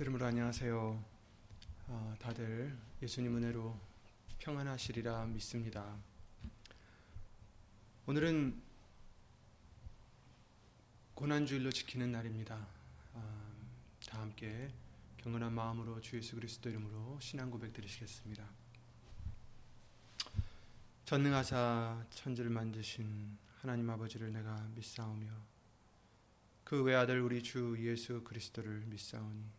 이름으로 안녕하세요. 어, 다들 예수님 은혜로 평안하시리라 믿습니다. 오늘은 고난주일로 지키는 날입니다. 어, 다 함께 경건한 마음으로 주 예수 그리스도 이름으로 신앙 고백 드리시겠습니다. 전능하사 천지를 만드신 하나님 아버지를 내가 믿사오며 그 외아들 우리 주 예수 그리스도를 믿사오니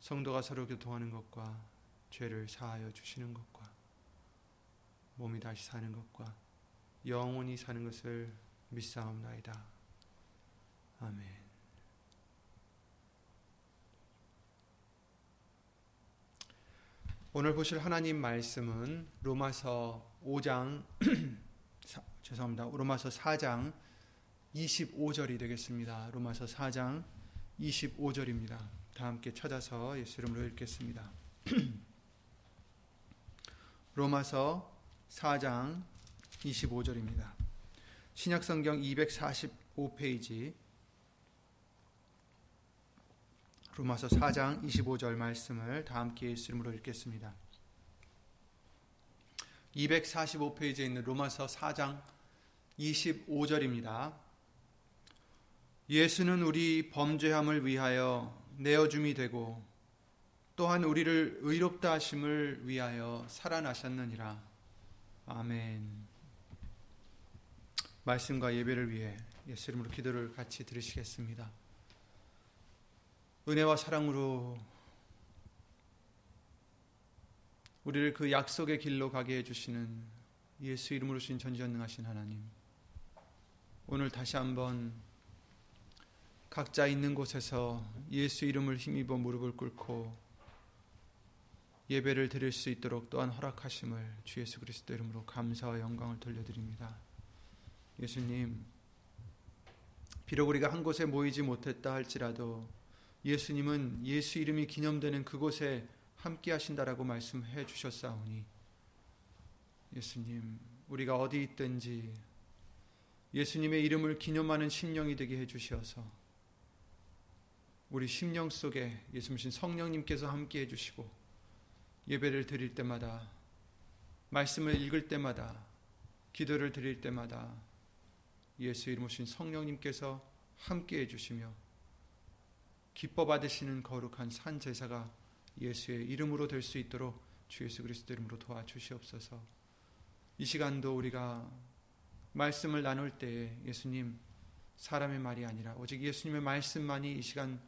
성도가 서로 교통하는 것과 죄를 사하여 주시는 것과 몸이 다시 사는 것과 영원히 사는 것을 믿사옵나이다. 아멘. 오늘 보실 하나님 말씀은 로마서 5장 사, 죄송합니다. 로마서 4장 25절이 되겠습니다. 로마서 4장 25절입니다. 다 함께 찾아서 예수 이름으로 읽겠습니다. 로마서 4장 25절입니다. 신약성경 245페이지 로마서 4장 25절 말씀을 다 함께 예수 이름으로 읽겠습니다. 245페이지에 있는 로마서 4장 25절입니다. 예수는 우리 범죄함을 위하여 내어줌이 되고 또한 우리를 의롭다 하심을 위하여 살아나셨느니라. 아멘. 말씀과 예배를 위해 예수 이름으로 기도를 같이 드리시겠습니다. 은혜와 사랑으로 우리를 그 약속의 길로 가게 해주시는 예수 이름으로 신 전지전능하신 하나님. 오늘 다시 한번 각자 있는 곳에서 예수 이름을 힘입어 무릎을 꿇고 예배를 드릴 수 있도록 또한 허락하심을 주 예수 그리스도 이름으로 감사와 영광을 돌려드립니다. 예수님, 비록 우리가 한 곳에 모이지 못했다 할지라도 예수님은 예수 이름이 기념되는 그곳에 함께 하신다라고 말씀해 주셨사오니 예수님, 우리가 어디 있든지 예수님의 이름을 기념하는 심령이 되게 해 주시어서 우리 심령 속에 예수님 성령님께서 함께 해 주시고 예배를 드릴 때마다 말씀을 읽을 때마다 기도를 드릴 때마다 예수 이름 오신 성령님께서 함께 해 주시며 기뻐 받으시는 거룩한 산 제사가 예수의 이름으로 될 수 있도록 주 예수 그리스도 이름으로 도와주시옵소서. 이 시간도 우리가 말씀을 나눌 때에 예수님 사람의 말이 아니라 오직 예수님의 말씀만이 이 시간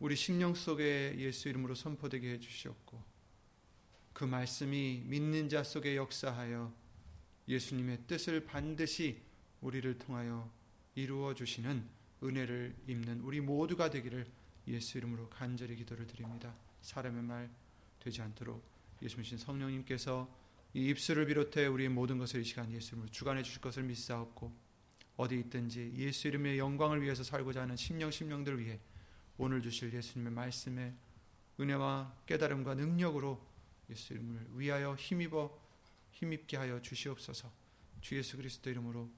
우리 심령 속에 예수 이름으로 선포되게 해 주시옵고 그 말씀이 믿는 자 속에 역사하여 예수님의 뜻을 반드시 우리를 통하여 이루어 주시는 은혜를 입는 우리 모두가 되기를 예수 이름으로 간절히 기도를 드립니다. 사람의 말 되지 않도록 예수님 성령님께서 이 입술을 비롯해 우리의 모든 것을 이 시간 예수 이름으로 주관해 주실 것을 믿사옵고 어디 있든지 예수 이름의 영광을 위해서 살고자 하는 심령 심령들 위해 오늘 주실 예수님의 말씀에 은혜와 깨달음과 능력으로 예수 이름을 위하여 힘입어 힘입게 하여 주시옵소서. 주 예수 그리스도 이름으로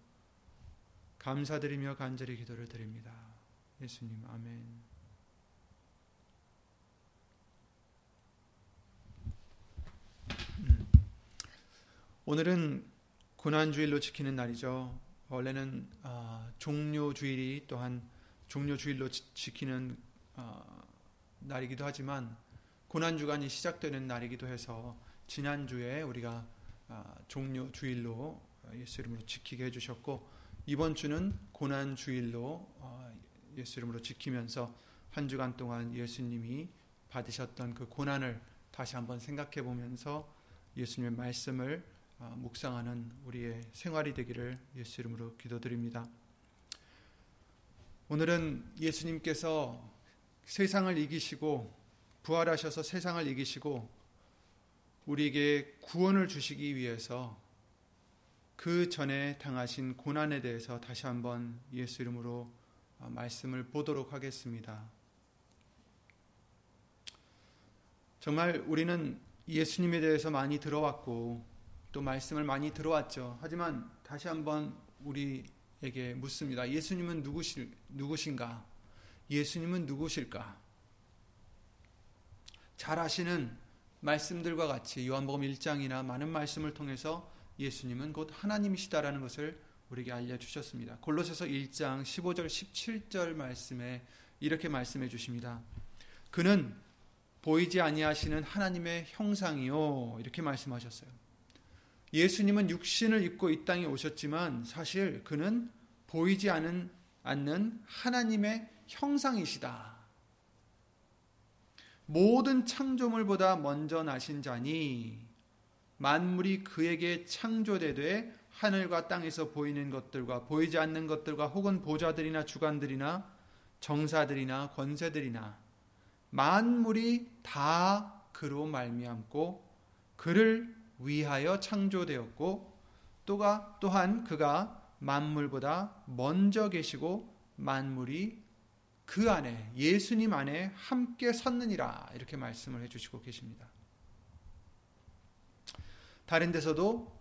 감사드리며 간절히 기도를 드립니다. 예수님 아멘. 오늘은 고난주일로 지키는 날이죠. 원래는 어, 종료주일이 또한 종료주일로 지키는 어, 날이기도 하지만 고난 주간이 시작되는 날이기도 해서 지난 주에 우리가 어, 종료 주일로 예수 이름으로 지키게 해주셨고 이번 주는 고난 주일로 예수 이름으로 지키면서 한 주간 동안 예수님이 받으셨던 그 고난을 다시 한번 생각해 보면서 예수님의 말씀을 어, 묵상하는 우리의 생활이 되기를 예수 이름으로 기도드립니다. 오늘은 예수님께서 세상을 이기시고 부활하셔서 세상을 이기시고 우리에게 구원을 주시기 위해서 그 전에 당하신 고난에 대해서 다시 한번 예수 이름으로 말씀을 보도록 하겠습니다. 정말 우리는 예수님에 대해서 많이 들어왔고 또 말씀을 많이 들어왔죠. 하지만 다시 한번 우리에게 묻습니다. 예수님은 누구실, 누구신가? 예수님은 누구실까? 잘 아시는 말씀들과 같이 요한복음 1장이나 많은 말씀을 통해서 예수님은 곧 하나님이시다라는 것을 우리에게 알려주셨습니다. 골로새서 1장 15절 17절 말씀에 이렇게 말씀해 주십니다. 그는 보이지 아니하시는 하나님의 형상이요 이렇게 말씀하셨어요. 예수님은 육신을 입고 이 땅에 오셨지만 사실 그는 보이지 않은 않는 하나님의 형상이시다. 모든 창조물보다 먼저 나신 자니 만물이 그에게 창조되되 하늘과 땅에서 보이는 것들과 보이지 않는 것들과 혹은 보좌들이나 주관들이나 정사들이나 권세들이나 만물이 다 그로 말미암고 그를 위하여 창조되었고 또가 또한 그가 만물보다 먼저 계시고 만물이 그 안에 예수님 안에 함께 섰느니라 이렇게 말씀을 해 주시고 계십니다. 다른 데서도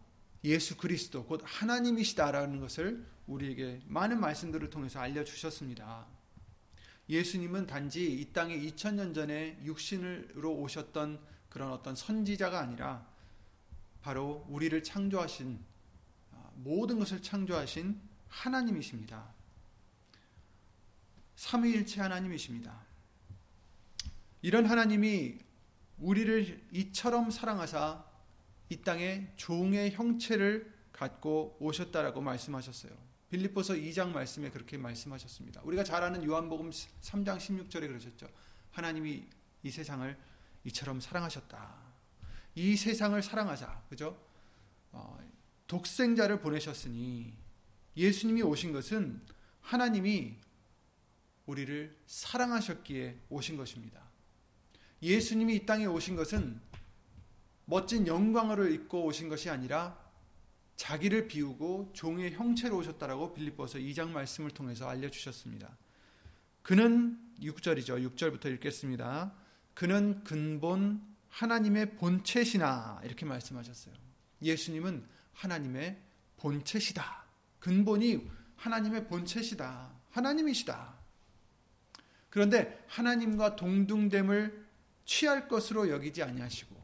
예수 그리스도 곧 하나님이시다라는 것을 우리에게 많은 말씀들을 통해서 알려 주셨습니다. 예수님은 단지 이 땅에 2000년 전에 육신으로 오셨던 그런 어떤 선지자가 아니라 바로 우리를 창조하신 아, 모든 것을 창조하신 하나님이십니다. 삼위일체 하나님이십니다. 이런 하나님이 우리를 이처럼 사랑하사 이 땅에 종의 형체를 갖고 오셨다라고 말씀하셨어요. 빌립보서 2장 말씀에 그렇게 말씀하셨습니다. 우리가 잘 아는 요한복음 3장 16절에 그러셨죠. 하나님이 이 세상을 이처럼 사랑하셨다. 이 세상을 사랑하자. 그죠? 어, 독생자를 보내셨으니 예수님이 오신 것은 하나님이 우리를 사랑하셨기에 오신 것입니다. 예수님이 이 땅에 오신 것은 멋진 영광을 입고 오신 것이 아니라 자기를 비우고 종의 형체로 오셨다라고 빌립보서 2장 말씀을 통해서 알려 주셨습니다. 그는 6절이죠. 6절부터 읽겠습니다. 그는 근본 하나님의 본체시나 이렇게 말씀하셨어요. 예수님은 하나님의 본체시다. 근본이 하나님의 본체시다. 하나님이시다. 그런데 하나님과 동등됨을 취할 것으로 여기지 아니하시고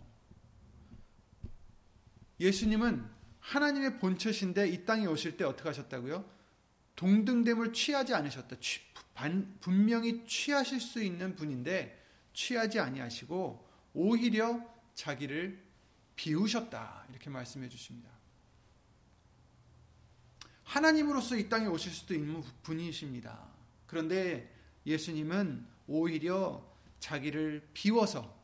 예수님은 하나님의 본체신데 이 땅에 오실 때 어떻게 하셨다고요? 동등됨을 취하지 않으셨다. 취, 분명히 취하실 수 있는 분인데 취하지 아니하시고 오히려 자기를 비우셨다. 이렇게 말씀해 주십니다. 하나님으로서 이 땅에 오실 수도 있는 분이십니다. 그런데 예수님은 오히려 자기를 비워서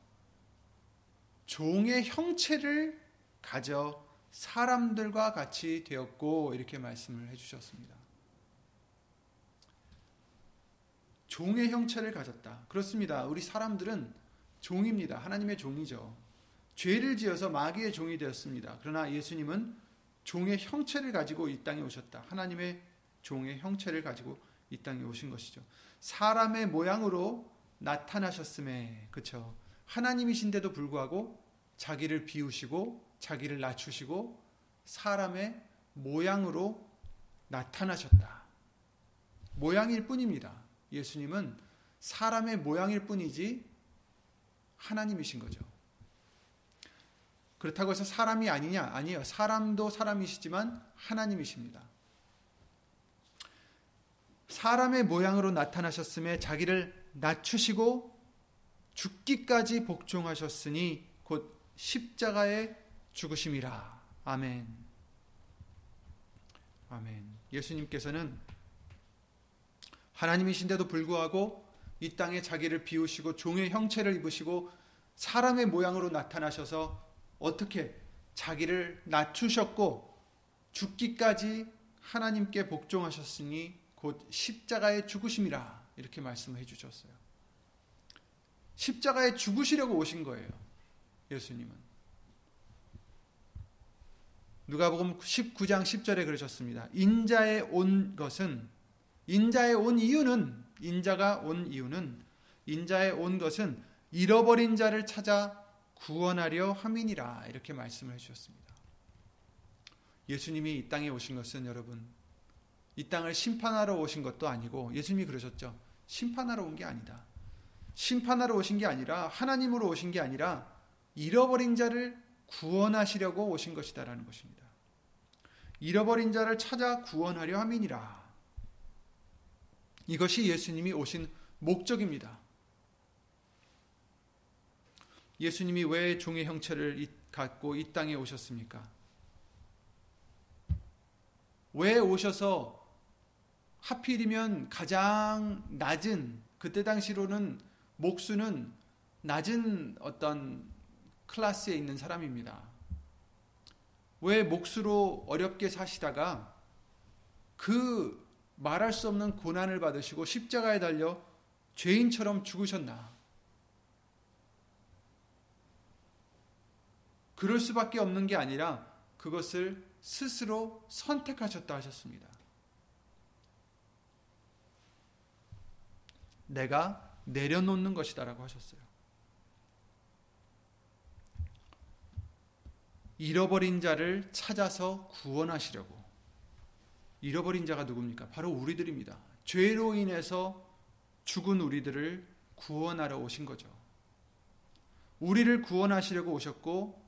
종의 형체를 가져 사람들과 같이 되었고 이렇게 말씀을 해주셨습니다. 종의 형체를 가졌다. 그렇습니다. 우리 사람들은 종입니다. 하나님의 종이죠. 죄를 지어서 마귀의 종이 되었습니다. 그러나 예수님은 종의 형체를 가지고 이 땅에 오셨다. 하나님의 종의 형체를 가지고 이 땅에 오신 것이죠. 사람의 모양으로 나타나셨음에, 그쵸. 하나님이신데도 불구하고 자기를 비우시고 자기를 낮추시고 사람의 모양으로 나타나셨다. 모양일 뿐입니다. 예수님은 사람의 모양일 뿐이지 하나님이신 거죠. 그렇다고 해서 사람이 아니냐? 아니에요. 사람도 사람이시지만 하나님이십니다. 사람의 모양으로 나타나셨음에 자기를 낮추시고 죽기까지 복종하셨으니 곧 십자가에 죽으심이라. 아멘. 아멘. 예수님께서는 하나님이신데도 불구하고 이 땅에 자기를 비우시고 종의 형체를 입으시고 사람의 모양으로 나타나셔서 어떻게 자기를 낮추셨고 죽기까지 하나님께 복종하셨으니 곧 십자가의 죽으심이라 이렇게 말씀해 주셨어요. 십자가에 죽으시려고 오신 거예요. 예수님은. 누가복음 19장 10절에 그러셨습니다. 인자에 온 것은 인자에 온 이유는 인자가 온 이유는 인자에 온 것은 잃어버린 자를 찾아 구원하려 함이니라 이렇게 말씀을 해 주셨습니다. 예수님이 이 땅에 오신 것은 여러분 이 땅을 심판하러 오신 것도 아니고 예수님이 그러셨죠. 심판하러 온 게 아니다. 심판하러 오신 게 아니라 하나님으로 오신 게 아니라 잃어버린 자를 구원하시려고 오신 것이다라는 것입니다. 잃어버린 자를 찾아 구원하려 함이니라. 이것이 예수님이 오신 목적입니다. 예수님이 왜 종의 형체를 갖고 이 땅에 오셨습니까? 왜 오셔서 하필이면 가장 낮은 그때 당시로는 목수는 낮은 어떤 클래스에 있는 사람입니다. 왜 목수로 어렵게 사시다가 그 말할 수 없는 고난을 받으시고 십자가에 달려 죄인처럼 죽으셨나? 그럴 수밖에 없는 게 아니라 그것을 스스로 선택하셨다 하셨습니다. 내가 내려놓는 것이다라고 하셨어요. 잃어버린 자를 찾아서 구원하시려고. 잃어버린 자가 누굽니까? 바로 우리들입니다. 죄로 인해서 죽은 우리들을 구원하러 오신 거죠. 우리를 구원하시려고 오셨고,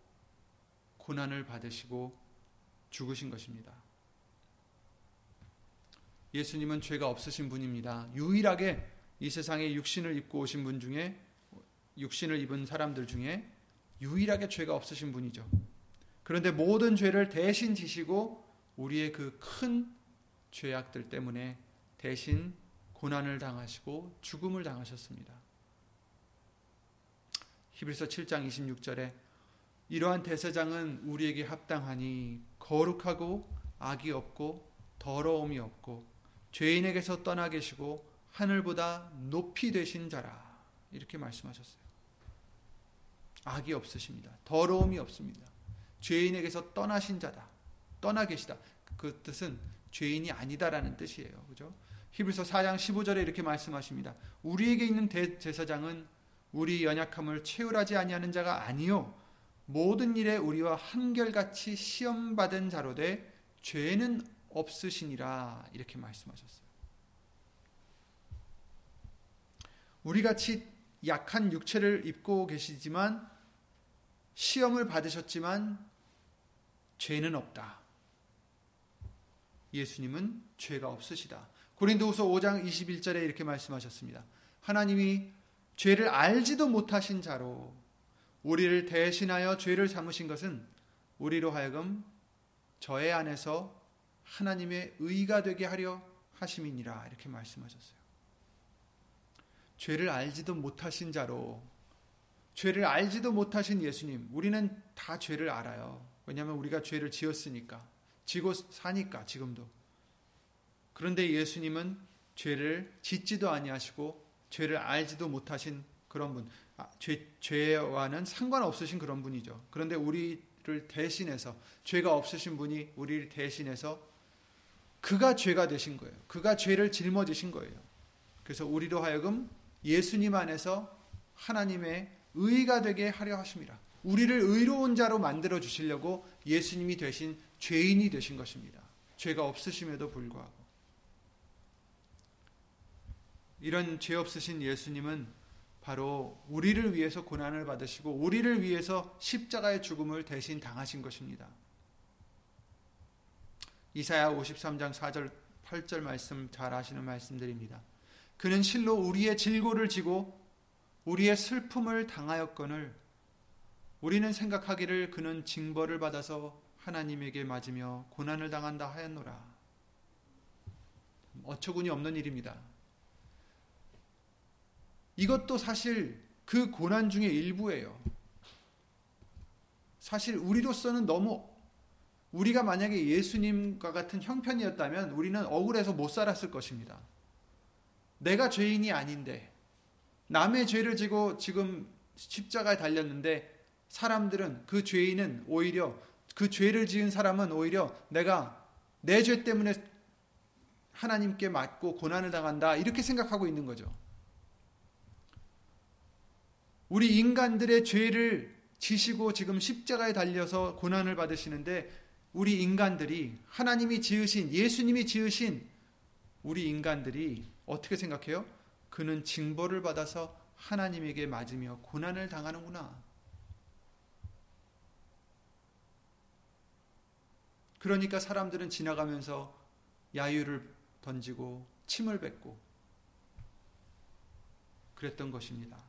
고난을 받으시고 죽으신 것입니다. 예수님은 죄가 없으신 분입니다. 유일하게 이 세상에 육신을 입고 오신 분 중에, 육신을 입은 사람들 중에 유일하게 죄가 없으신 분이죠. 그런데 모든 죄를 대신 지시고 우리의 그 큰 죄악들 때문에 대신 고난을 당하시고 죽음을 당하셨습니다. 히브리서 7장 26절에 이러한 대세장은 우리에게 합당하니 거룩하고 악이 없고 더러움이 없고 죄인에게서 떠나 계시고 하늘보다 높이 되신 자라 이렇게 말씀하셨어요. 악이 없으십니다. 더러움이 없습니다. 죄인에게서 떠나신 자다. 떠나 계시다. 그 뜻은 죄인이 아니다라는 뜻이에요. 그죠? 히브리서 4장 15절에 이렇게 말씀하십니다. 우리에게 있는 대제사장은 우리 연약함을 채울하지 아니하는 자가 아니요 모든 일에 우리와 한결같이 시험 받은 자로 돼 죄는 없으시니라 이렇게 말씀하셨어요. 우리 같이 약한 육체를 입고 계시지만 시험을 받으셨지만 죄는 없다. 예수님은 죄가 없으시다. 고린도후서 5장 21절에 이렇게 말씀하셨습니다. 하나님이 죄를 알지도 못하신 자로 우리를 대신하여 죄를 삼으신 것은 우리로 하여금 저의 안에서 하나님의 의가 되게 하려 하심이니라 이렇게 말씀하셨어요. 죄를 알지도 못하신 자로 죄를 알지도 못하신 예수님 우리는 다 죄를 알아요. 왜냐하면 우리가 죄를 지었으니까 지고 사니까 지금도. 그런데 예수님은 죄를 짓지도 아니하시고 죄를 알지도 못하신 그런 분 아, 죄, 죄와는 상관없으신 그런 분이죠. 그런데 우리를 대신해서 죄가 없으신 분이 우리를 대신해서 그가 죄가 되신 거예요. 그가 죄를 짊어지신 거예요. 그래서 우리로 하여금 예수님 안에서 하나님의 의가 되게 하려 하십니다 우리를 의로운 자로 만들어 주시려고 예수님이 되신 죄인이 되신 것입니다. 죄가 없으심에도 불구하고. 이런 죄 없으신 예수님은 바로 우리를 위해서 고난을 받으시고 우리를 위해서 십자가의 죽음을 대신 당하신 것입니다. 이사야 53장 4절 8절 말씀 잘 아시는 말씀들입니다. 그는 실로 우리의 질고를 지고 우리의 슬픔을 당하였거늘 우리는 생각하기를 그는 징벌을 받아서 하나님에게 맞으며 고난을 당한다 하였노라. 어처구니 없는 일입니다. 이것도 사실 그 고난 중의 일부예요. 사실 우리로서는 너무 우리가 만약에 예수님과 같은 형편이었다면 우리는 억울해서 못 살았을 것입니다. 내가 죄인이 아닌데 남의 죄를 지고 지금 십자가에 달렸는데 사람들은 그 죄인은 오히려 그 죄를 지은 사람은 오히려 내가 내 죄 때문에 하나님께 맞고 고난을 당한다 이렇게 생각하고 있는 거죠. 우리 인간들의 죄를 지시고 지금 십자가에 달려서 고난을 받으시는데 우리 인간들이 하나님이 지으신 예수님이 지으신 우리 인간들이 어떻게 생각해요? 그는 징벌을 받아서 하나님에게 맞으며 고난을 당하는구나. 그러니까 사람들은 지나가면서 야유를 던지고 침을 뱉고 그랬던 것입니다.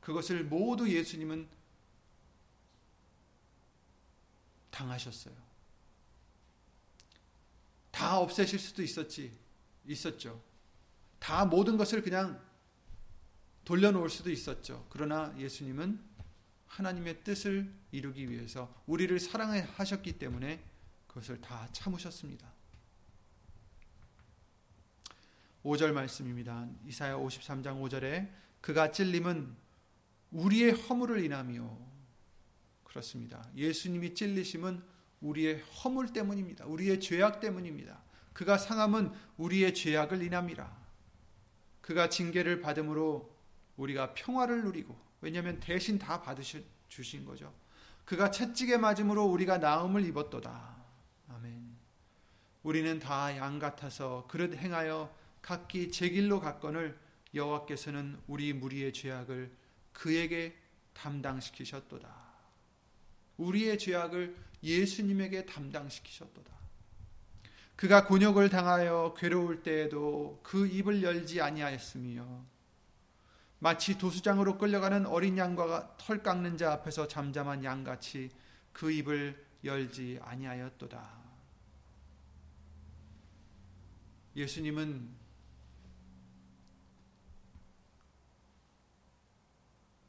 그것을 모두 예수님은 당하셨어요. 다 없애실 수도 있었지, 있었죠. 다 모든 것을 그냥 돌려놓을 수도 있었죠. 그러나 예수님은 하나님의 뜻을 이루기 위해서 우리를 사랑하셨기 때문에 그것을 다 참으셨습니다. 5절 말씀입니다. 이사야 53장 5절에 그가 찔림은 우리의 허물을 인하며 그렇습니다. 예수님이 찔리심은 우리의 허물 때문입니다. 우리의 죄악 때문입니다. 그가 상함은 우리의 죄악을 인함이라. 그가 징계를 받음으로 우리가 평화를 누리고 왜냐하면 대신 다 받으신 주신 거죠. 그가 채찍에 맞음으로 우리가 나음을 입었도다. 아멘. 우리는 다 양 같아서 그릇 행하여 각기 제 길로 갔거늘 여호와께서는 우리 무리의 죄악을 그에게 담당시키셨도다. 우리의 죄악을 예수님에게 담당시키셨도다. 그가 곤욕을 당하여 괴로울 때에도 그 입을 열지 아니하였으며 마치 도수장으로 끌려가는 어린 양과 털 깎는 자 앞에서 잠잠한 양같이 그 입을 열지 아니하였도다. 예수님은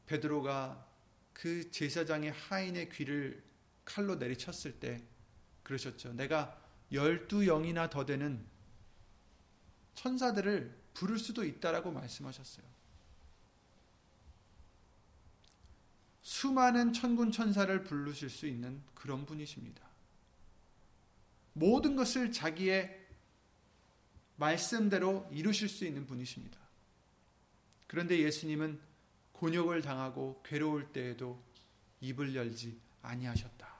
베드로가 그 제사장의 하인의 귀를 칼로 내리쳤을 때 그러셨죠. 내가 열두 영이나 더 되는 천사들을 부를 수도 있다라고 말씀하셨어요. 수많은 천군 천사를 부르실 수 있는 그런 분이십니다. 모든 것을 자기의 말씀대로 이루실 수 있는 분이십니다. 그런데 예수님은 곤욕을 당하고 괴로울 때에도 입을 열지 아니하셨다.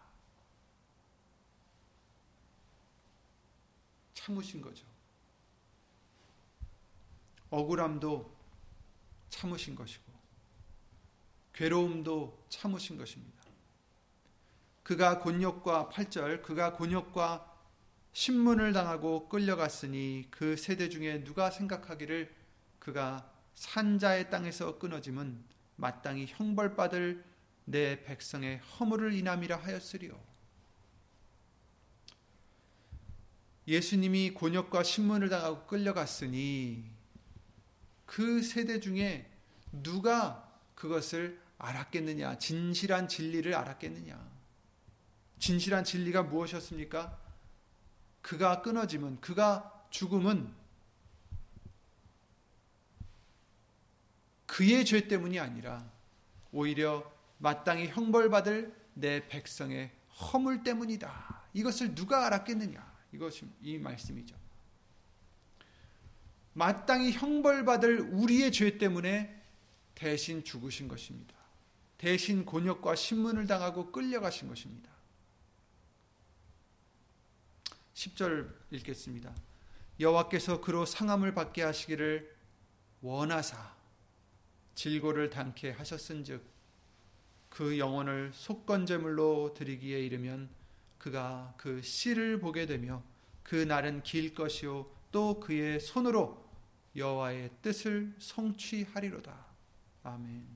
참으신 거죠. 억울함도 참으신 것이고 괴로움도 참으신 것입니다. 그가 곤욕과 8절 그가 곤욕과 신문을 당하고 끌려갔으니 그 세대 중에 누가 생각하기를 그가 산자의 땅에서 끊어짐은 마땅히 형벌받을 내 백성의 허물을 인함이라 하였으리요. 예수님이 곤욕과 신문을 당하고 끌려갔으니 그 세대 중에 누가 그것을 알았겠느냐? 진실한 진리를 알았겠느냐? 진실한 진리가 무엇이었습니까? 그가 끊어짐은, 그가 죽음은 그의 죄 때문이 아니라 오히려 마땅히 형벌받을 내 백성의 허물 때문이다. 이것을 누가 알았겠느냐? 이것이 이 말씀이죠. 마땅히 형벌받을 우리의 죄 때문에 대신 죽으신 것입니다. 대신 곤욕과 신문을 당하고 끌려가신 것입니다. 10절 읽겠습니다. 여호와께서 그로 상함을 받게 하시기를 원하사 질고를 당케 하셨은즉 그 영혼을 속건제물로 드리기에 이르면 그가 그 씨를 보게 되며 그 날은 길 것이요 또 그의 손으로 여호와의 뜻을 성취하리로다. 아멘.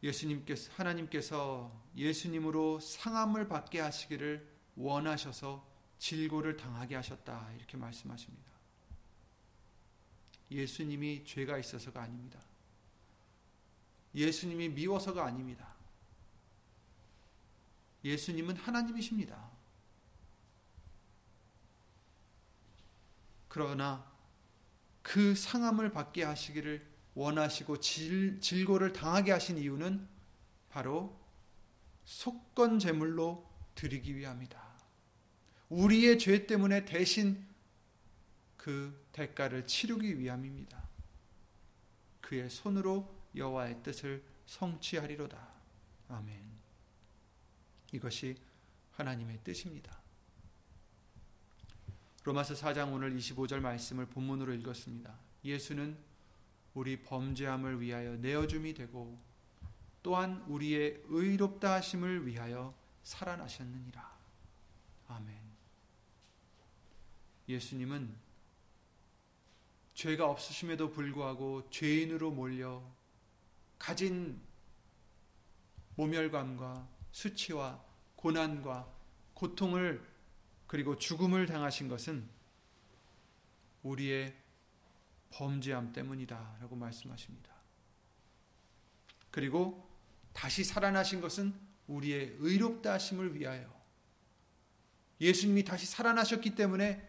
예수님께서 하나님께서 예수님으로 상함을 받게 하시기를 원하셔서 질고를 당하게 하셨다. 이렇게 말씀하십니다. 예수님이 죄가 있어서가 아닙니다. 예수님이 미워서가 아닙니다. 예수님은 하나님이십니다. 그러나 그 상함을 받게 하시기를 원하시고 질, 질고를 당하게 하신 이유는 바로 속건 제물로 드리기 위함이다. 우리의 죄 때문에 대신 그 대가를 치르기 위함입니다. 그의 손으로 여호와의 뜻을 성취하리로다. 아멘. 이것이 하나님의 뜻입니다. 로마서 4장 오늘 25절 말씀을 본문으로 읽었습니다. 예수는 우리 범죄함을 위하여 내어줌이 되고 또한 우리의 의롭다 하심을 위하여 살아나셨느니라. 아멘. 예수님은 죄가 없으심에도 불구하고 죄인으로 몰려 가진 모멸감과 수치와 고난과 고통을 그리고 죽음을 당하신 것은 우리의 범죄함 때문이다 라고 말씀하십니다. 그리고 다시 살아나신 것은 우리의 의롭다 하심을 위하여 예수님이 다시 살아나셨기 때문에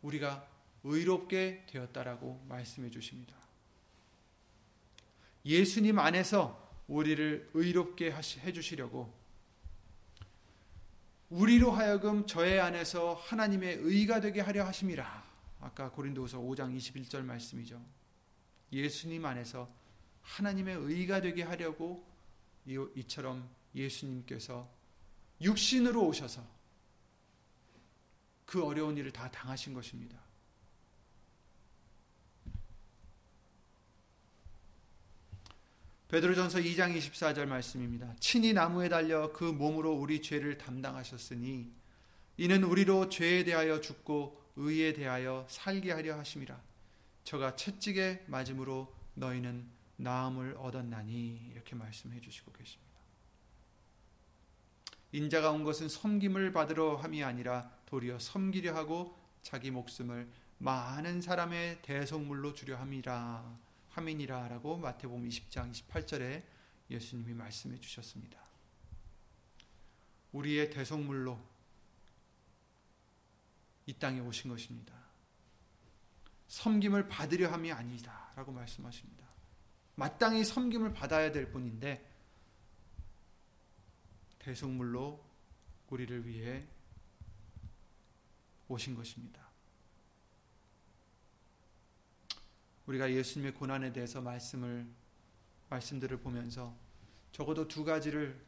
우리가 의롭게 되었다라고 말씀해 주십니다. 예수님 안에서 우리를 의롭게 해 주시려고 우리로 하여금 저의 안에서 하나님의 의가 되게 하려 하심이라. 아까 고린도후서 5장 21절 말씀이죠. 예수님 안에서 하나님의 의가 되게 하려고 이처럼 예수님께서 육신으로 오셔서 그 어려운 일을 다 당하신 것입니다. 베드로전서 2장 24절 말씀입니다. 친히 나무에 달려 그 몸으로 우리 죄를 담당하셨으니 이는 우리로 죄에 대하여 죽고 의에 대하여 살게 하려 하심이라. 저가 채찍에 맞음으로 너희는 나음을 얻었나니 이렇게 말씀해 주시고 계십니다. 인자가 온 것은 섬김을 받으러 함이 아니라 도리어 섬기려 하고 자기 목숨을 많은 사람의 대속물로 주려 함이라 함이니라 라고 마태복음 20장 28절에 예수님이 말씀해 주셨습니다. 우리의 대속물로 이 땅에 오신 것입니다. 섬김을 받으려 함이 아니다 라고 말씀하십니다. 마땅히 섬김을 받아야 될 뿐인데 대속물로 우리를 위해 오신 것입니다. 우리가 예수님의 고난에 대해서 말씀을 말씀들을 보면서 적어도 두 가지를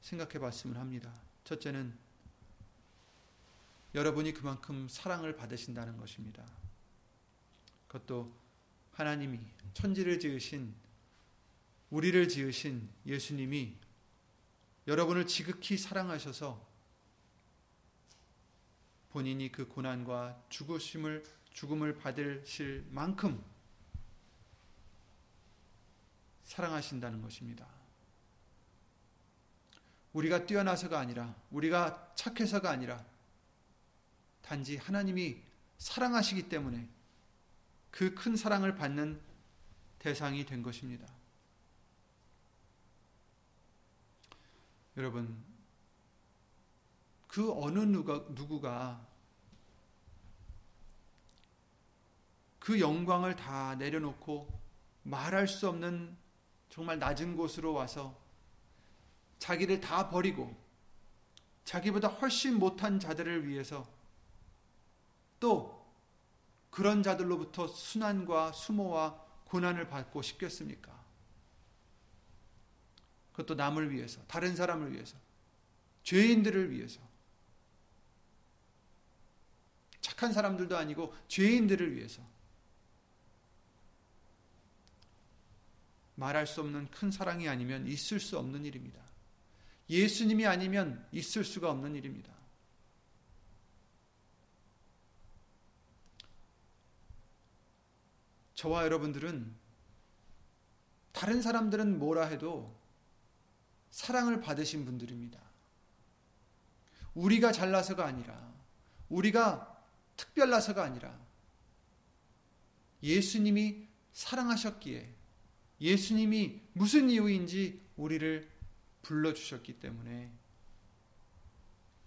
생각해 봤으면 합니다. 첫째는 여러분이 그만큼 사랑을 받으신다는 것입니다. 그것도 하나님이 천지를 지으신 우리를 지으신 예수님이 여러분을 지극히 사랑하셔서 본인이 그 고난과 죽으심을 죽음을 받으실 만큼 사랑하신다는 것입니다. 우리가 뛰어나서가 아니라, 우리가 착해서가 아니라, 단지 하나님이 사랑하시기 때문에 그 큰 사랑을 받는 대상이 된 것입니다. 여러분, 그 어느 누가, 누구가 그 영광을 다 내려놓고 말할 수 없는 정말 낮은 곳으로 와서 자기를 다 버리고 자기보다 훨씬 못한 자들을 위해서 또 그런 자들로부터 순환과 수모와 고난을 받고 싶겠습니까? 그것도 남을 위해서, 다른 사람을 위해서, 죄인들을 위해서. 착한 사람들도 아니고 죄인들을 위해서. 말할 수 없는 큰 사랑이 아니면 있을 수 없는 일입니다. 예수님이 아니면 있을 수가 없는 일입니다. 저와 여러분들은 다른 사람들은 뭐라 해도 사랑을 받으신 분들입니다. 우리가 잘나서가 아니라, 우리가 특별나서가 아니라, 예수님이 사랑하셨기에 예수님이 무슨 이유인지 우리를 불러주셨기 때문에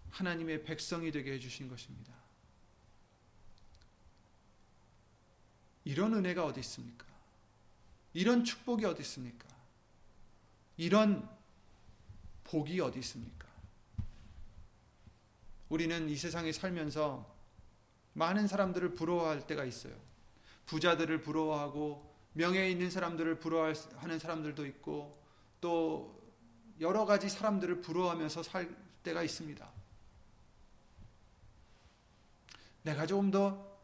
하나님의 백성이 되게 해주신 것입니다. 이런 은혜가 어디 있습니까? 이런 축복이 어디 있습니까? 이런 복이 어디 있습니까? 우리는 이 세상에 살면서 많은 사람들을 부러워할 때가 있어요. 부자들을 부러워하고 명예 있는 사람들을 부러워하는 사람들도 있고 또 여러 가지 사람들을 부러워하면서 살 때가 있습니다. 내가 조금 더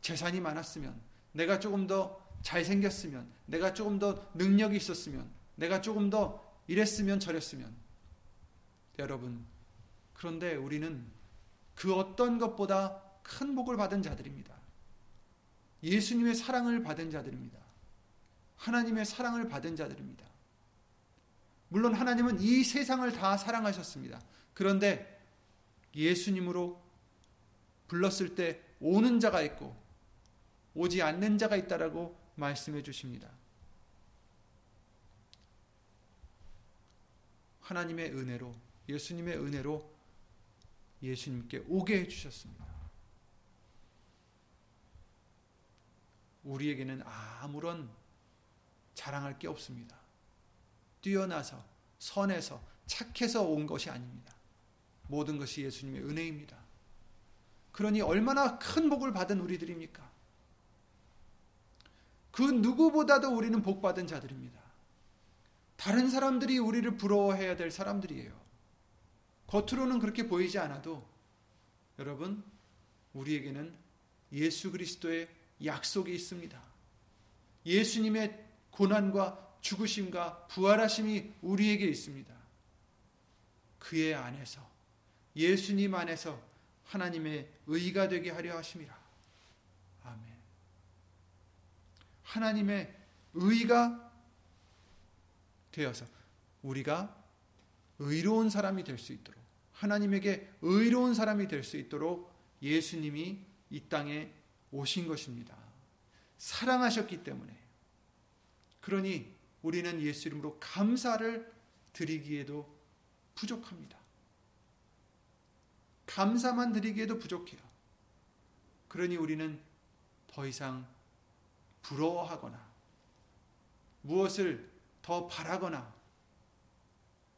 재산이 많았으면, 내가 조금 더 잘생겼으면, 내가 조금 더 능력이 있었으면, 내가 조금 더 이랬으면 저랬으면. 여러분, 그런데 우리는 그 어떤 것보다 큰 복을 받은 자들입니다. 예수님의 사랑을 받은 자들입니다. 하나님의 사랑을 받은 자들입니다. 물론 하나님은 이 세상을 다 사랑하셨습니다. 그런데 예수님으로 불렀을 때 오는 자가 있고 오지 않는 자가 있다라고 말씀해 주십니다. 하나님의 은혜로 예수님의 은혜로 예수님께 오게 해 주셨습니다. 우리에게는 아무런 자랑할 게 없습니다. 뛰어나서 선해서 착해서 온 것이 아닙니다. 모든 것이 예수님의 은혜입니다. 그러니 얼마나 큰 복을 받은 우리들입니까? 그 누구보다도 우리는 복 받은 자들입니다. 다른 사람들이 우리를 부러워해야 될 사람들이에요. 겉으로는 그렇게 보이지 않아도 여러분 우리에게는 예수 그리스도의 약속이 있습니다. 예수님의 고난과 죽으심과 부활하심이 우리에게 있습니다. 그의 안에서 예수님 안에서 하나님의 의가 되게 하려 하심이라. 아멘. 하나님의 의가 되어서 우리가 의로운 사람이 될 수 있도록 하나님에게 의로운 사람이 될 수 있도록 예수님이 이 땅에 오신 것입니다. 사랑하셨기 때문에. 그러니 우리는 예수 이름으로 감사를 드리기에도 부족합니다. 감사만 드리기에도 부족해요. 그러니 우리는 더 이상 부러워하거나 무엇을 더 바라거나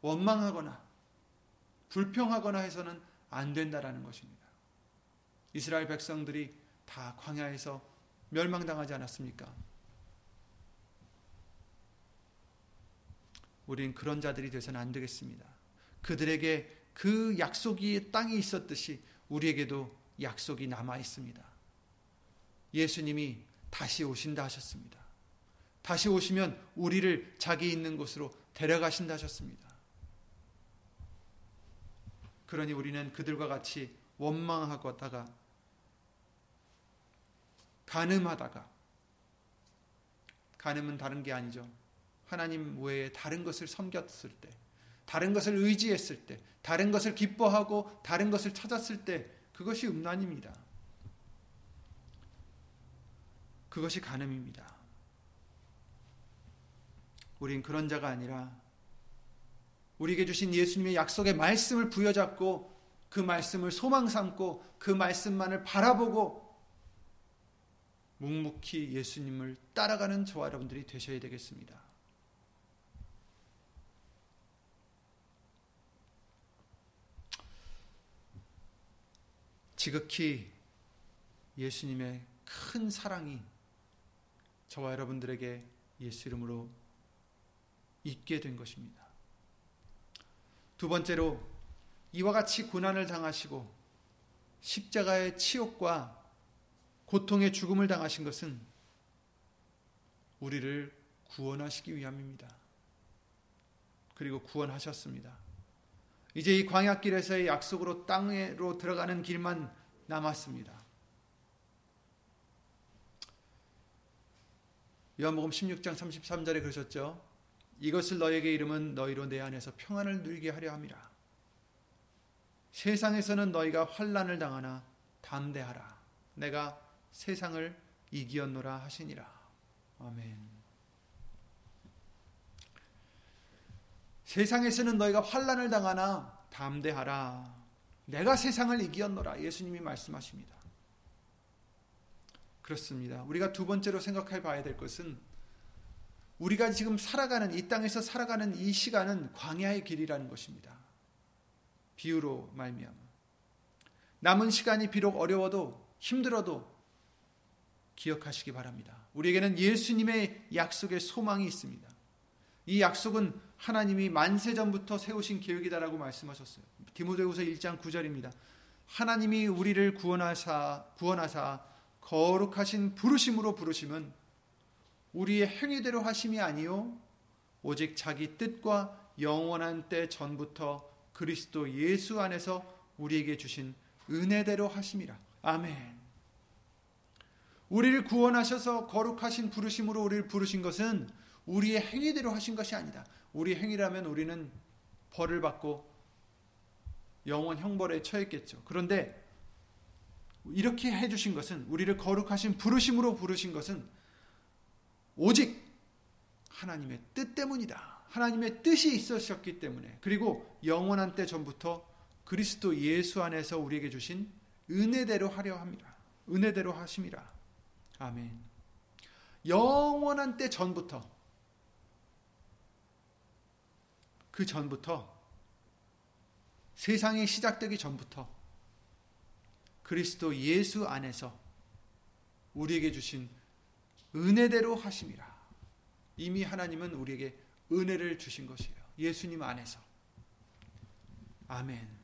원망하거나 불평하거나 해서는 안 된다라는 것입니다. 이스라엘 백성들이 다 광야에서 멸망당하지 않았습니까? 우린 그런 자들이 되서는 안 되겠습니다. 그들에게 그 약속이 땅에 있었듯이 우리에게도 약속이 남아 있습니다. 예수님이 다시 오신다 하셨습니다. 다시 오시면 우리를 자기 있는 곳으로 데려가신다 하셨습니다. 그러니 우리는 그들과 같이 원망하다가 가늠하다가 가늠은 다른 게 아니죠. 하나님 외에 다른 것을 섬겼을 때, 다른 것을 의지했을 때, 다른 것을 기뻐하고 다른 것을 찾았을 때 그것이 음란입니다. 그것이 간음입니다. 우린 그런 자가 아니라 우리에게 주신 예수님의 약속의 말씀을 부여잡고 그 말씀을 소망 삼고 그 말씀만을 바라보고 묵묵히 예수님을 따라가는 저와 여러분들이 되셔야 되겠습니다. 지극히 예수님의 큰 사랑이 저와 여러분들에게 예수 이름으로 있게 된 것입니다. 두 번째로 이와 같이 고난을 당하시고 십자가의 치욕과 고통의 죽음을 당하신 것은 우리를 구원하시기 위함입니다. 그리고 구원하셨습니다. 이제 이 광야길에서의 약속으로 땅으로 들어가는 길만 남았습니다. 요한복음 16장 33절에 그러셨죠. 이것을 너에게 이름은 너희로 내 안에서 평안을 누리게 하려 함이라. 세상에서는 너희가 환란을 당하나 담대하라. 내가 세상을 이기었노라 하시니라. 아멘. 세상에서는 너희가 환란을 당하나 담대하라. 내가 세상을 이기었노라. 예수님이 말씀하십니다. 그렇습니다. 우리가 두 번째로 생각해 봐야 될 것은 우리가 지금 살아가는 이 땅에서 살아가는 이 시간은 광야의 길이라는 것입니다. 비유로 말미암아 남은 시간이 비록 어려워도 힘들어도 기억하시기 바랍니다. 우리에게는 예수님의 약속의 소망이 있습니다. 이 약속은 하나님이 만세 전부터 세우신 계획이다라고 말씀하셨어요. 디모데후서 1장 9절입니다. 하나님이 우리를 구원하사 구원하사 거룩하신 부르심으로 부르심은 우리의 행위대로 하심이 아니요 오직 자기 뜻과 영원한 때 전부터 그리스도 예수 안에서 우리에게 주신 은혜대로 하심이라. 아멘. 우리를 구원하셔서 거룩하신 부르심으로 우리를 부르신 것은 우리의 행위대로 하신 것이 아니다. 우리 행위라면 우리는 벌을 받고 영원 형벌에 처했겠죠. 그런데 이렇게 해주신 것은 우리를 거룩하신 부르심으로 부르신 것은 오직 하나님의 뜻 때문이다. 하나님의 뜻이 있으셨기 때문에 그리고 영원한 때 전부터 그리스도 예수 안에서 우리에게 주신 은혜대로 하려 합니다. 은혜대로 하심이라. 아멘. 영원한 때 전부터 그 전부터 세상이 시작되기 전부터 그리스도 예수 안에서 우리에게 주신 은혜대로 하심이라. 이미 하나님은 우리에게 은혜를 주신 것이에요. 예수님 안에서. 아멘.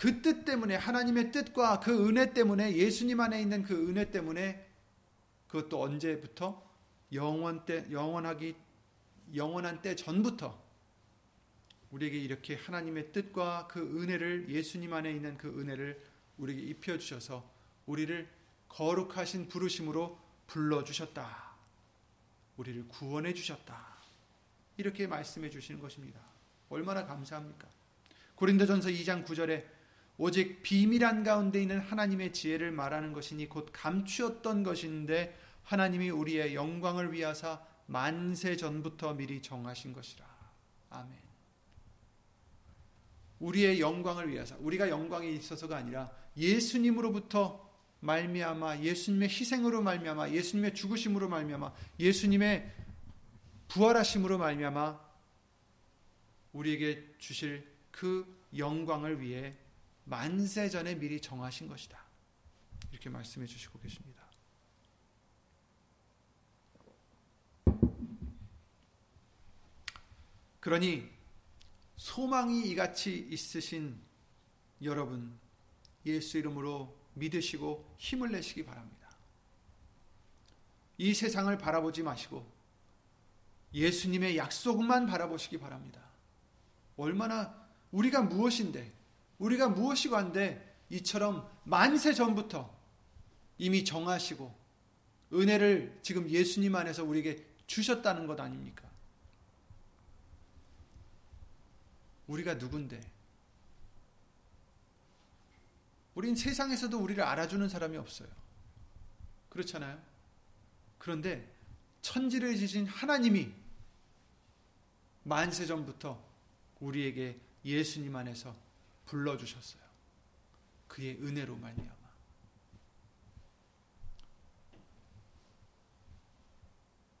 그 뜻 때문에 하나님의 뜻과 그 은혜 때문에 예수님 안에 있는 그 은혜 때문에 그것도 언제부터 영원 때 영원하기 영원한 때 전부터 우리에게 이렇게 하나님의 뜻과 그 은혜를 예수님 안에 있는 그 은혜를 우리에게 입혀 주셔서 우리를 거룩하신 부르심으로 불러 주셨다. 우리를 구원해 주셨다. 이렇게 말씀해 주시는 것입니다. 얼마나 감사합니까? 고린도전서 2장 9절에 오직 비밀한 가운데 있는 하나님의 지혜를 말하는 것이니 곧 감추었던 것인데 하나님이 우리의 영광을 위하사 만세 전부터 미리 정하신 것이라. 아멘. 우리의 영광을 위해서 우리가 영광에 있어서가 아니라 예수님으로부터 말미암아 예수님의 희생으로 말미암아 예수님의 죽으심으로 말미암아 예수님의 부활하심으로 말미암아 우리에게 주실 그 영광을 위해 만세 전에 미리 정하신 것이다. 이렇게 말씀해 주시고 계십니다. 그러니 소망이 이같이 있으신 여러분, 예수 이름으로 믿으시고 힘을 내시기 바랍니다. 이 세상을 바라보지 마시고 예수님의 약속만 바라보시기 바랍니다. 얼마나 우리가 무엇인데, 우리가 무엇이고 한데 이처럼 만세 전부터 이미 정하시고 은혜를 지금 예수님 안에서 우리에게 주셨다는 것 아닙니까? 우리가 누군데? 우린 세상에서도 우리를 알아주는 사람이 없어요. 그렇잖아요? 그런데 천지를 지신 하나님이 만세 전부터 우리에게 예수님 안에서 불러주셨어요. 그의 은혜로 말미암아.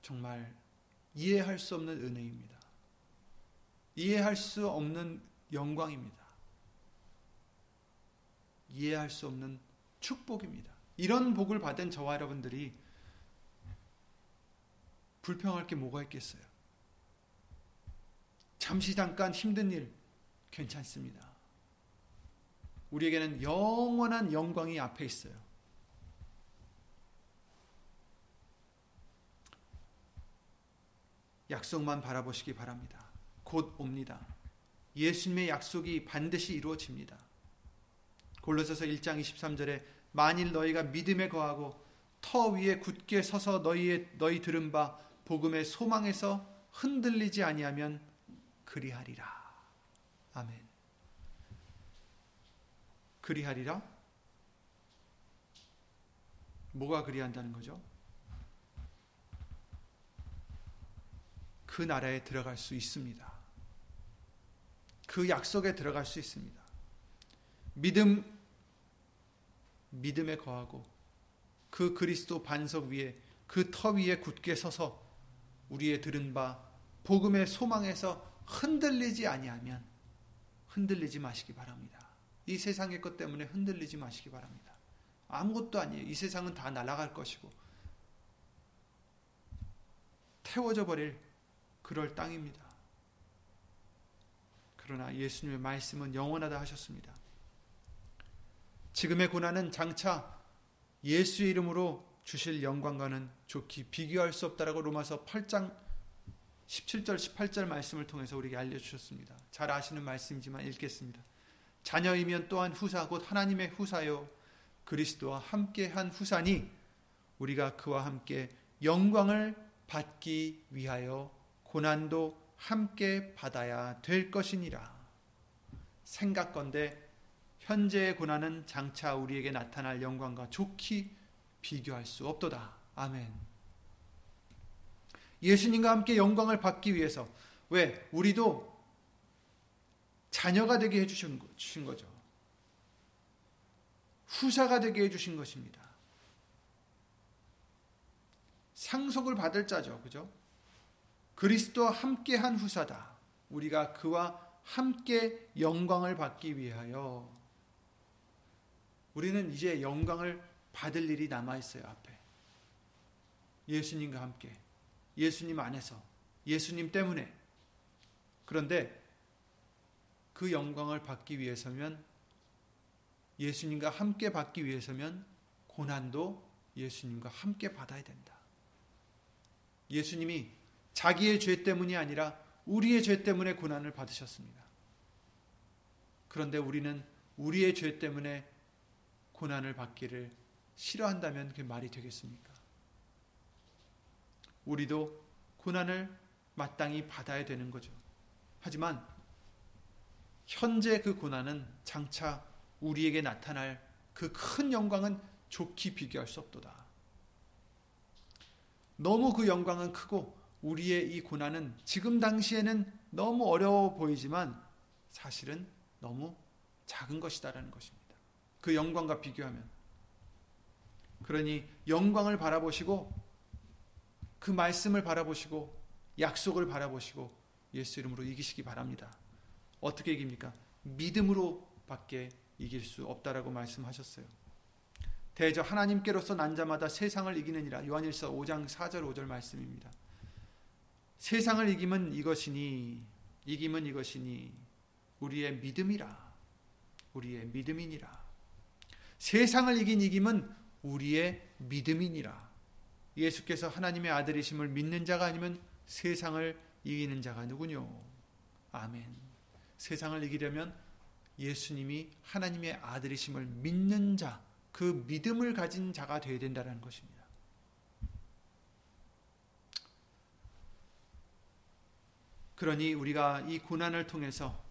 정말 이해할 수 없는 은혜입니다. 이해할 수 없는 영광입니다. 이해할 수 없는 축복입니다. 이런 복을 받은 저와 여러분들이 불평할 게 뭐가 있겠어요? 잠시 잠깐 힘든 일 괜찮습니다. 우리에게는 영원한 영광이 앞에 있어요. 약속만 바라보시기 바랍니다. 곧 옵니다. 예수님의 약속이 반드시 이루어집니다. 골로새서 1장 23절에 만일 너희가 믿음에 거하고 터 위에 굳게 서서 너희의 너희 들은 바 복음의 소망에서 흔들리지 아니하면 그리하리라. 아멘. 그리하리라? 뭐가 그리한다는 거죠? 그 나라에 들어갈 수 있습니다. 그 약속에 들어갈 수 있습니다. 믿음, 믿음에 거하고 그 그리스도 반석 위에 그 터 위에 굳게 서서 우리의 들은 바 복음의 소망에서 흔들리지 아니하면 흔들리지 마시기 바랍니다. 이 세상의 것 때문에 흔들리지 마시기 바랍니다. 아무것도 아니에요. 이 세상은 다 날아갈 것이고 태워져 버릴 그럴 땅입니다. 그러나 예수님의 말씀은 영원하다 하셨습니다. 지금의 고난은 장차 예수의 이름으로 주실 영광과는 좋게 비교할 수 없다라고 로마서 8장 17절 18절 말씀을 통해서 우리에게 알려 주셨습니다. 잘 아시는 말씀이지만 읽겠습니다. 자녀이면 또한 후사 곧 하나님의 후사요 그리스도와 함께한 후사니 우리가 그와 함께 영광을 받기 위하여 고난도 함께 받아야 될 것이니라. 생각건대 현재의 고난은 장차 우리에게 나타날 영광과 좋게 비교할 수 없도다. 아멘. 예수님과 함께 영광을 받기 위해서 왜 우리도 자녀가 되게 해주신 거죠. 후사가 되게 해주신 것입니다. 상속을 받을 자죠. 그죠? 그리스도와 함께 한 후사다. 우리가 그와 함께 영광을 받기 위하여 우리는 이제 영광을 받을 일이 남아 있어요, 앞에. 예수님과 함께. 예수님 안에서. 예수님 때문에. 그런데 그 영광을 받기 위해서면 예수님과 함께 받기 위해서면 고난도 예수님과 함께 받아야 된다. 예수님이 자기의 죄 때문이 아니라 우리의 죄 때문에 고난을 받으셨습니다. 그런데 우리는 우리의 죄 때문에 고난을 받기를 싫어한다면 그게 말이 되겠습니까? 우리도 고난을 마땅히 받아야 되는 거죠. 하지만 현재 그 고난은 장차 우리에게 나타날 그 큰 영광은 좋게 비교할 수 없도다. 너무 그 영광은 크고 우리의 이 고난은 지금 당시에는 너무 어려워 보이지만 사실은 너무 작은 것이다라는 것입니다. 그 영광과 비교하면. 그러니 영광을 바라보시고 그 말씀을 바라보시고 약속을 바라보시고 예수 이름으로 이기시기 바랍니다. 어떻게 이깁니까? 믿음으로밖에 이길 수 없다라고 말씀하셨어요. 대저 하나님께로서 난 자마다 세상을 이기느니라. 요한일서 5장 4절 5절 말씀입니다. 세상을 이기면 이것이니 이기면 이것이니 우리의 믿음이라. 우리의 믿음이니라. 세상을 이긴 이김은 우리의 믿음이니라. 예수께서 하나님의 아들이심을 믿는 자가 아니면 세상을 이기는 자가 누구뇨? 아멘. 세상을 이기려면 예수님이 하나님의 아들이심을 믿는 자, 그 믿음을 가진 자가 되어야 된다는 것입니다. 그러니 우리가 이 고난을 통해서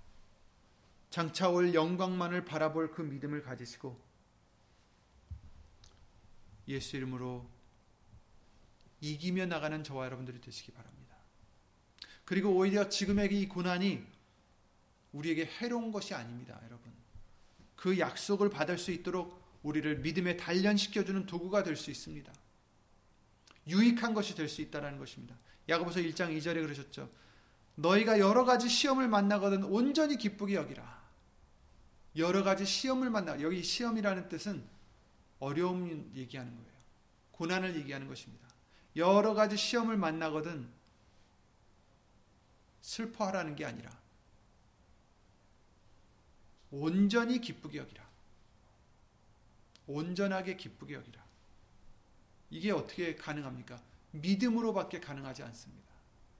장차 올 영광만을 바라볼 그 믿음을 가지시고 예수 이름으로 이기며 나가는 저와 여러분들이 되시기 바랍니다. 그리고 오히려 지금의 이 고난이 우리에게 해로운 것이 아닙니다, 여러분. 그 약속을 받을 수 있도록 우리를 믿음에 단련시켜주는 도구가 될 수 있습니다. 유익한 것이 될 수 있다는 것입니다. 야고보서 1장 2절에 그러셨죠. 너희가 여러 가지 시험을 만나거든 온전히 기쁘게 여기라. 여러 가지 시험을 만나 여기 시험이라는 뜻은 어려움 얘기하는 거예요. 고난을 얘기하는 것입니다. 여러 가지 시험을 만나거든 슬퍼하라는 게 아니라 온전히 기쁘게 여기라. 온전하게 기쁘게 여기라. 이게 어떻게 가능합니까? 믿음으로밖에 가능하지 않습니다.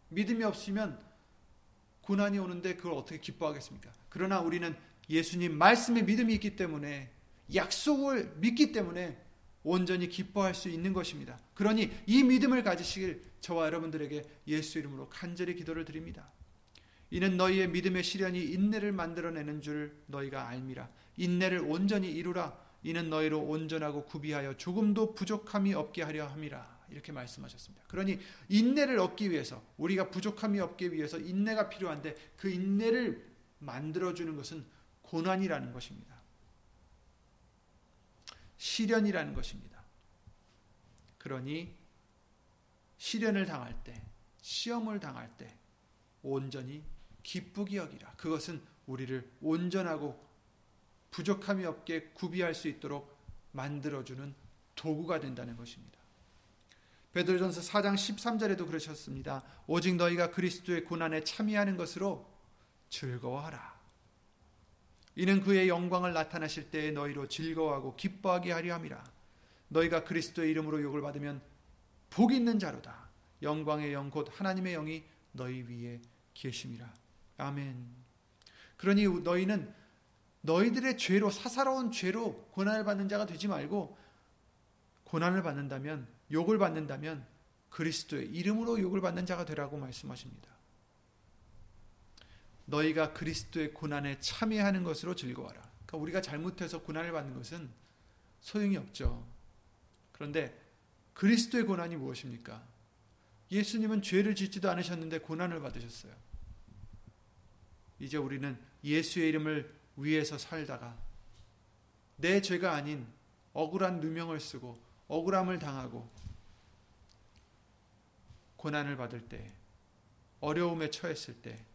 믿음이 없으면 고난이 오는데 그걸 어떻게 기뻐하겠습니까? 그러나 우리는 예수님 말씀에 믿음이 있기 때문에 약속을 믿기 때문에 온전히 기뻐할 수 있는 것입니다. 그러니 이 믿음을 가지시길 저와 여러분들에게 예수 이름으로 간절히 기도를 드립니다. 이는 너희의 믿음의 시련이 인내를 만들어내는 줄 너희가 알미라. 인내를 온전히 이루라. 이는 너희로 온전하고 구비하여 조금도 부족함이 없게 하려 함이라. 이렇게 말씀하셨습니다. 그러니 인내를 얻기 위해서 우리가 부족함이 없기 위해서 인내가 필요한데 그 인내를 만들어 주는 것은 고난이라는 것입니다. 시련이라는 것입니다. 그러니 시련을 당할 때, 시험을 당할 때 온전히 기쁘게 여기라. 그것은 우리를 온전하고 부족함이 없게 구비할 수 있도록 만들어주는 도구가 된다는 것입니다. 베드로전서 4장 13절에도 그러셨습니다. 오직 너희가 그리스도의 고난에 참여하는 것으로 즐거워하라. 이는 그의 영광을 나타나실 때에 너희로 즐거워하고 기뻐하게 하려 함이라. 너희가 그리스도의 이름으로 욕을 받으면 복 있는 자로다. 영광의 영 곧 하나님의 영이 너희 위에 계심이라. 아멘. 그러니 너희는 너희들의 죄로 사사로운 죄로 고난을 받는 자가 되지 말고 고난을 받는다면 욕을 받는다면 그리스도의 이름으로 욕을 받는 자가 되라고 말씀하십니다. 너희가 그리스도의 고난에 참여하는 것으로 즐거워라. 그러니까 우리가 잘못해서 고난을 받는 것은 소용이 없죠. 그런데 그리스도의 고난이 무엇입니까? 예수님은 죄를 짓지도 않으셨는데 고난을 받으셨어요. 이제 우리는 예수의 이름을 위해서 살다가 내 죄가 아닌 억울한 누명을 쓰고 억울함을 당하고 고난을 받을 때 어려움에 처했을 때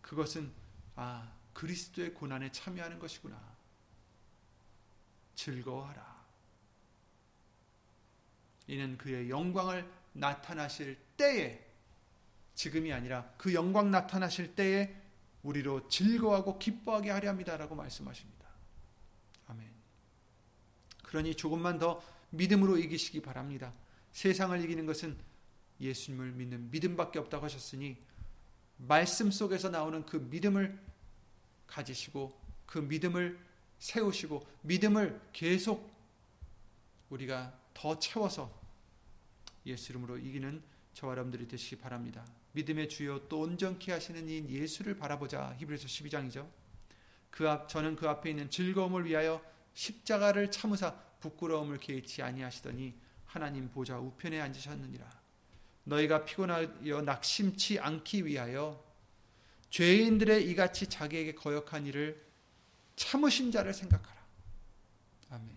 그것은 아 그리스도의 고난에 참여하는 것이구나. 즐거워하라. 이는 그의 영광을 나타나실 때에 지금이 아니라 그 영광 나타나실 때에 우리로 즐거워하고 기뻐하게 하려 합니다라고 말씀하십니다. 아멘. 그러니 조금만 더 믿음으로 이기시기 바랍니다. 세상을 이기는 것은 예수님을 믿는 믿음밖에 없다고 하셨으니 말씀 속에서 나오는 그 믿음을 가지시고 그 믿음을 세우시고 믿음을 계속 우리가 더 채워서 예수 이름으로 이기는 저와 여러분들이 되시기 바랍니다. 믿음의 주요 또 온전케 하시는 이 예수를 바라보자. 히브리서 12장이죠. 그 앞 저는 그 앞에 있는 즐거움을 위하여 십자가를 참으사 부끄러움을 개의치 아니하시더니 하나님 보좌 우편에 앉으셨느니라. 너희가 피곤하여 낙심치 않기 위하여 죄인들의 이같이 자기에게 거역한 일을 참으신 자를 생각하라. 아멘.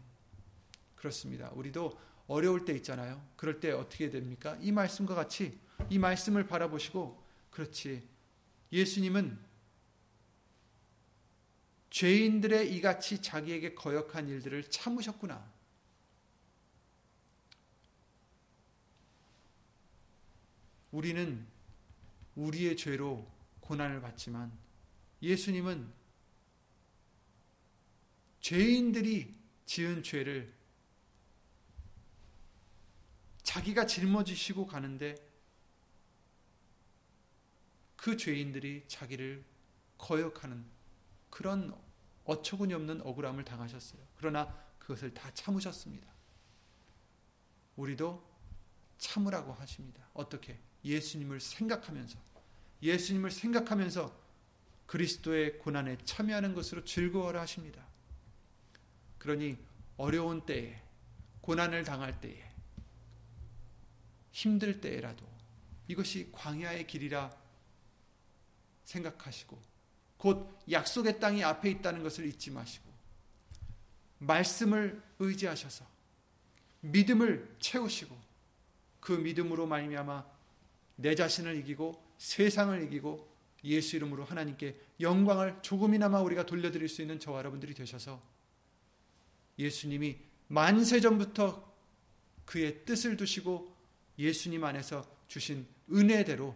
그렇습니다. 우리도 어려울 때 있잖아요. 그럴 때 어떻게 됩니까? 이 말씀과 같이 이 말씀을 바라보시고 그렇지. 예수님은 죄인들의 이같이 자기에게 거역한 일들을 참으셨구나. 우리는 우리의 죄로 고난을 받지만 예수님은 죄인들이 지은 죄를 자기가 짊어지시고 가는데 그 죄인들이 자기를 거역하는 그런 어처구니 없는 억울함을 당하셨어요. 그러나 그것을 다 참으셨습니다. 우리도 참으라고 하십니다. 어떻게? 예수님을 생각하면서 예수님을 생각하면서 그리스도의 고난에 참여하는 것으로 즐거워라 하십니다. 그러니 어려운 때에 고난을 당할 때에 힘들 때라도 이것이 광야의 길이라 생각하시고 곧 약속의 땅이 앞에 있다는 것을 잊지 마시고 말씀을 의지하셔서 믿음을 채우시고 그 믿음으로 말미암아 내 자신을 이기고 세상을 이기고 예수 이름으로 하나님께 영광을 조금이나마 우리가 돌려드릴 수 있는 저와 여러분들이 되셔서 예수님이 만세 전부터 그의 뜻을 두시고 예수님 안에서 주신 은혜대로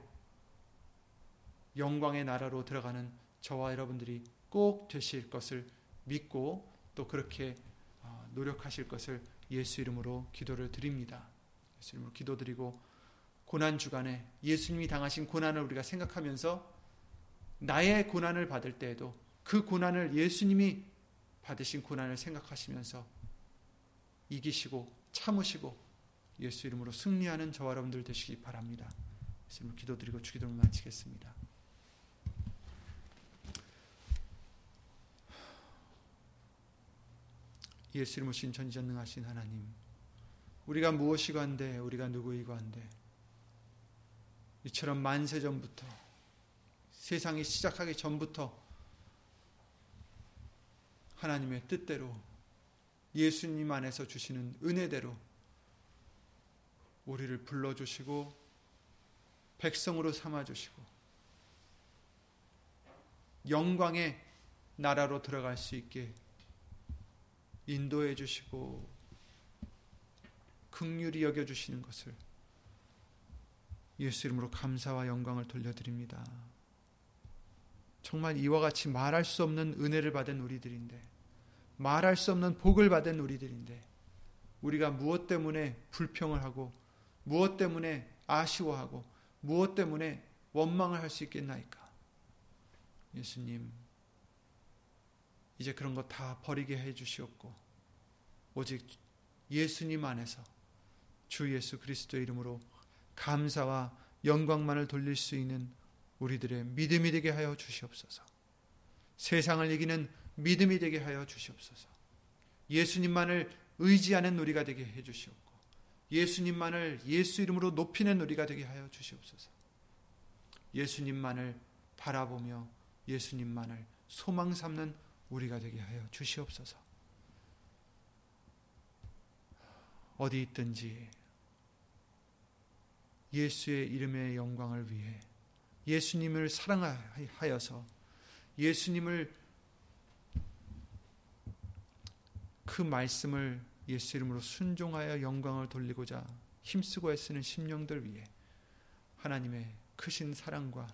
영광의 나라로 들어가는 저와 여러분들이 꼭 되실 것을 믿고 또 그렇게 어, 노력하실 것을 예수 이름으로 기도를 드립니다. 예수 이름으로 기도드리고 고난 주간에 예수님이 당하신 고난을 우리가 생각하면서 나의 고난을 받을 때에도 그 고난을 예수님이 받으신 고난을 생각하시면서 이기시고 참으시고 예수 이름으로 승리하는 저와 여러분들 되시기 바랍니다. 예수 이름으로 기도드리고 주기도를 마치겠습니다. 예수 이름으로 신 전지전능하신 하나님 우리가 무엇이고 한데 우리가 누구이고 한데 이처럼 만세 전부터 세상이 시작하기 전부터 하나님의 뜻대로 예수님 안에서 주시는 은혜대로 우리를 불러주시고 백성으로 삼아주시고 영광의 나라로 들어갈 수 있게 인도해 주시고 극률이 여겨 주시는 것을 예수 이름으로 감사와 영광을 돌려드립니다. 정말 이와 같이 말할 수 없는 은혜를 받은 우리들인데 말할 수 없는 복을 받은 우리들인데 우리가 무엇 때문에 불평을 하고 무엇 때문에 아쉬워하고 무엇 때문에 원망을 할 수 있겠나이까? 예수님, 이제 그런 거 다 버리게 해 주시옵고, 오직 예수님 안에서 주 예수 그리스도의 이름으로 감사와 영광만을 돌릴 수 있는 우리들의 믿음이 되게 하여 주시옵소서. 세상을 이기는 믿음이 되게 하여 주시옵소서. 예수님만을 의지하는 우리가 되게 해 주시옵고, 예수님만을 예수 이름으로 높이는 우리가 되게 하여 주시옵소서. 예수님만을 바라보며 예수님만을 소망 삼는 우리가 되게 하여 주시옵소서. 어디 있든지 예수의 이름의 영광을 위해 예수님을 사랑하여서 예수님을 그 말씀을 예수 이름으로 순종하여 영광을 돌리고자 힘쓰고 애쓰는 심령들 위해 하나님의 크신 사랑과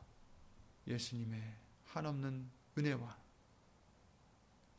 예수님의 한없는 은혜와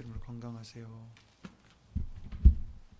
이름으로 건강하세요.